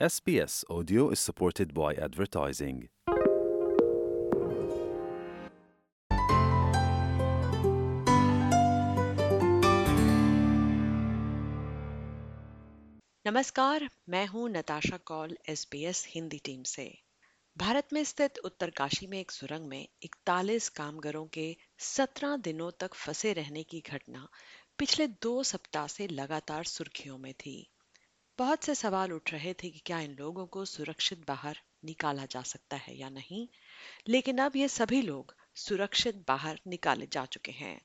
SBS Audio is supported by advertising. नमस्कार, मैं हूँ नताशा कौल एसबीएस हिंदी टीम से भारत में स्थित उत्तरकाशी में एक सुरंग में 41 कामगारों के 17 दिनों तक फंसे रहने की घटना पिछले दो सप्ताह से लगातार सुर्खियों में थी बहुत से सवाल उठ रहे थे कि क्या इन लोगों को सुरक्षित बाहर निकाला जा सकता है या नहीं, लेकिन अब ये सभी लोग सुरक्षित बाहर निकाले जा चुके हैं।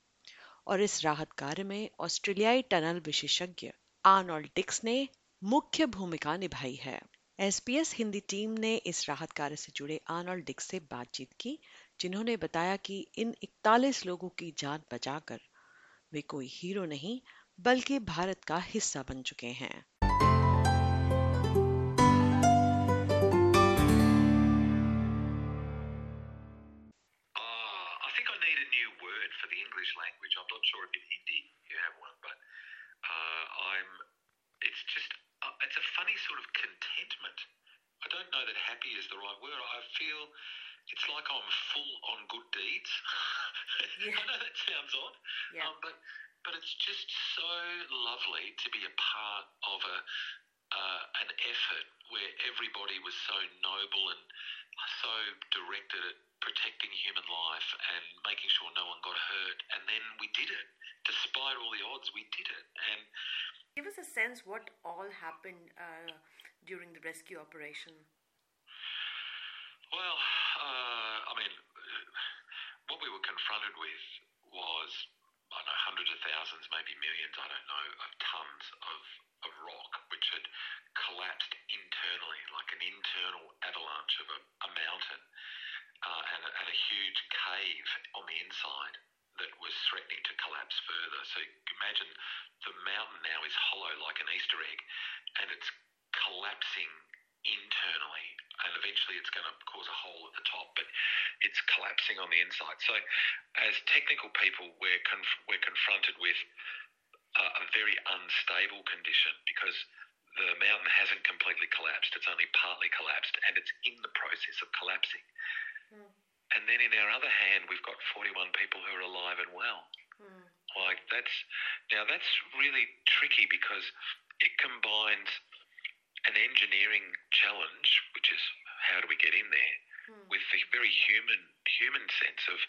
और इस राहत कार्य में ऑस्ट्रेलियाई टनल विशेषज्ञ आर्नोल्ड डिक्स ने मुख्य भूमिका निभाई है। एसपीएस हिंदी टीम ने इस राहत कार्य से जुड़े आर्नोल्ड डिक्स से बातचीत की, जिन्होंने बताया कि इन 41 लोगों की जान बचाकर वे कोई हीरो नहीं, बल्कि भारत का हिस्सा बन चुके हैं। Know that happy is the right word. I feel it's like I'm full on good deeds. Yeah. I know that sounds odd, Yeah. um, but but it's just so lovely to be a part of a uh, an effort where everybody was so noble and so directed at protecting human life and making sure no one got hurt. And then we did it. Despite all the odds, we did it. And Give us a sense what all happened uh, during the rescue operation. well, uh, I mean, uh, what we were confronted with was, I know, hundreds of thousands, maybe millions, I don't know, of tons of, of rock which had collapsed internally, like an internal avalanche of a, a mountain uh, and, a, and a huge cave on the inside that was threatening to collapse further. So imagine the mountain now is hollow like an Easter egg and it's collapsing eventually it's going to cause a hole at the top, but it's collapsing on the inside. So, as technical people, we're conf- we're confronted with uh, a very unstable condition because the mountain hasn't completely collapsed; it's only partly collapsed, and it's in the process of collapsing. And then, in our other hand, we've got 41 people who are alive and well. Like that's now that's really tricky because it combines an engineering challenge, which is how do we get in there, with the very human human sense of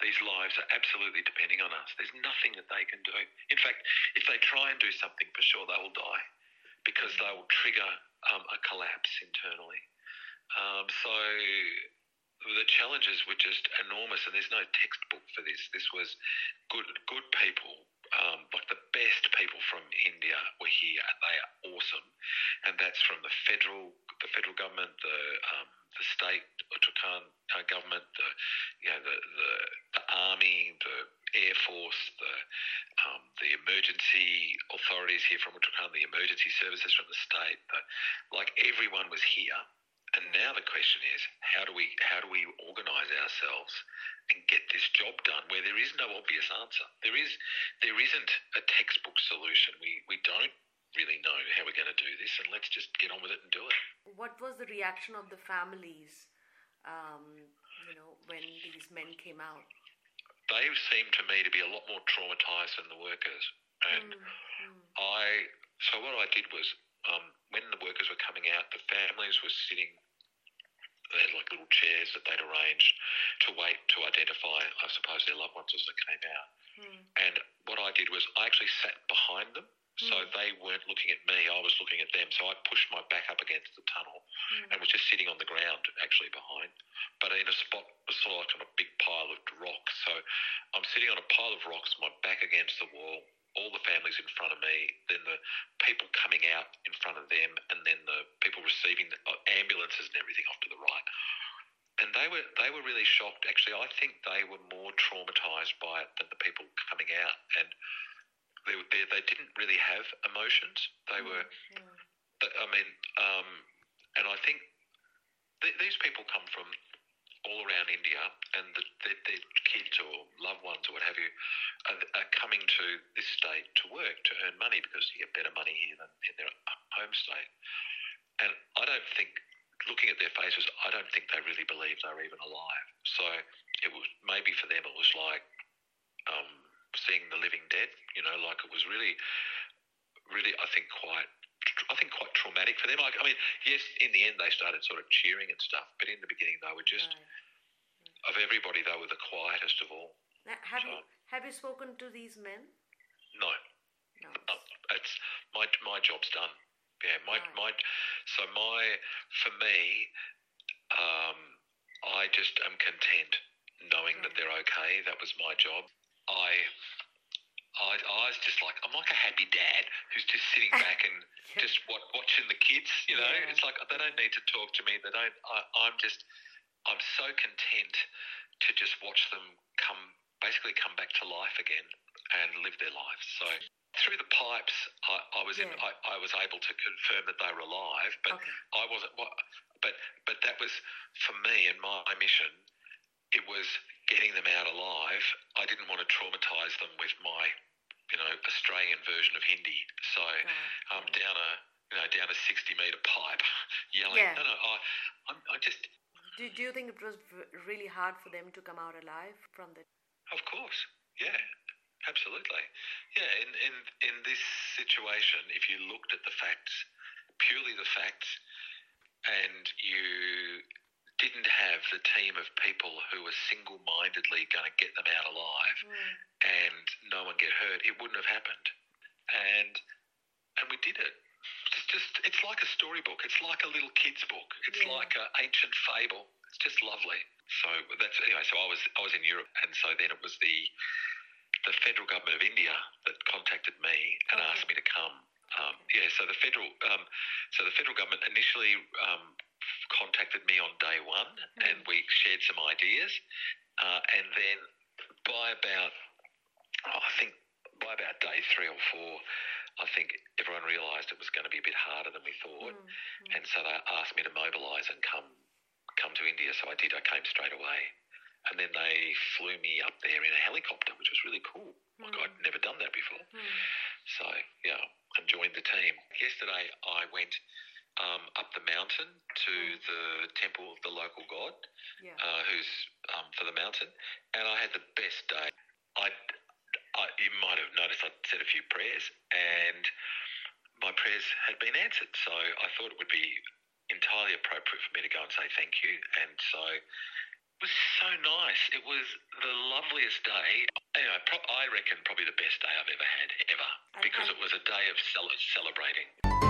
these lives are absolutely depending on us. There's nothing that they can do. In fact, if they try and do something, for sure they will die because they will trigger um, a collapse internally. Um, so the challenges were just enormous, and there's no textbook for this. This was good, good people, um, like the best people from India were here, and they are awesome. And that's from the federal, the federal government, the um, the state uh, government, the you know the, the the army, the air force, the um, the emergency authorities here from Uttarakhand, the emergency services from the state. The, like everyone was here. And now the question is, how do we how do we organise ourselves and get this job done where there is no obvious answer? There is there isn't a textbook solution. We we don't really know how we're going to do this, and let's just get on with it and do it. What was the reaction of the families, um, you know, when these men came out? They seemed to me to be a lot more traumatised than the workers, and I so what I did was um, when the workers were coming out, the families were sitting. They had like little chairs that they'd arranged to wait to identify, I suppose, their loved ones as they came out. Hmm. And what I did was I actually sat behind them, so hmm. they weren't looking at me. I was looking at them. So I pushed my back up against the tunnel hmm. and was just sitting on the ground, actually behind, but in a spot was sort of like on a big pile of rocks. So I'm sitting on a pile of rocks, my back against the wall, all the families in front of me, then the people coming out in front of them, and then the people receiving the uh, ambulances and everything off to the right. And they were they were really shocked. Actually, I think they were more traumatized by it than the people coming out, and they they, they didn't really have emotions. They were, I mean, um, and I think th- these people come from all around India, and the, their, their kids or loved ones or what have you are, are coming to this state to work to earn money because you get better money here than in their home state. and I don't think, looking at their faces, I don't think they really believed they were even alive. So it was maybe for them it was like um, seeing the living dead. You know, like it was really, really, I think quite. I think quite traumatic for them. Like, I mean, yes, in the end they started sort of cheering and stuff, but in the beginning they were just, Right. of everybody, they were the quietest of all. Now, have you have you spoken to these men? No, No. no, it's my my job's done. Yeah, my Right. my. So my for me, um, I just am content knowing that they're okay. That was my job. I. I, I was just like I'm like a happy dad who's just sitting back and just wa watching the kids. You know, Yeah. it's like they don't need to talk to me. They don't. I, I'm just. I'm so content to just watch them come, basically come back to life again and live their lives. So through the pipes, I, I was in. I, I was able to confirm that they were alive, but okay. I wasn't. But but that was for me and my mission. It was getting them out alive. I didn't want to traumatise them with my, you know, Australian version of Hindi. So Right. um, down a you know down a sixty metre pipe, yelling. Yeah. No, no. I, I'm, I just Do, do you think it was really hard for them to come out alive from the? Of course, yeah, absolutely, yeah. In in in this situation, if you looked at the facts, purely the facts, and you didn't have the team of people who were single-mindedly going to get them out alive Hmm. and no one get hurt, it wouldn't have happened. And and we did it. It's just it's like a storybook. It's like a little kid's book. It's Yeah. like an ancient fable. It's just lovely. So that's anyway. So I was I was in Europe, and so then it was the federal government of India that contacted me and Okay. asked me to come. Um, yeah. So the federal um, so the federal government initially um, contacted me on day one, and we shared some ideas, uh, and then by about oh, I think by about day three or four, I think everyone realised it was going to be a bit harder than we thought, Hmm. and so they asked me to mobilise and come come to India. So I did. I came straight away, and then they flew me up there in a helicopter, which was really cool. Like Mm. I'd never done that before. Hmm. So yeah, and joined the team. Yesterday I went um, up the mountain to Mm. the temple of the local god, Yeah. uh, who's um, for the mountain, and I had the best day. I, I, you might have noticed I said a few prayers, and my prayers had been answered. So I thought it would be entirely appropriate for me to go and say thank you, and so. It was so nice. It was the loveliest day. Anyway, pro- I reckon probably the best day I've ever had, ever, And- because it was a day of cel- celebrating.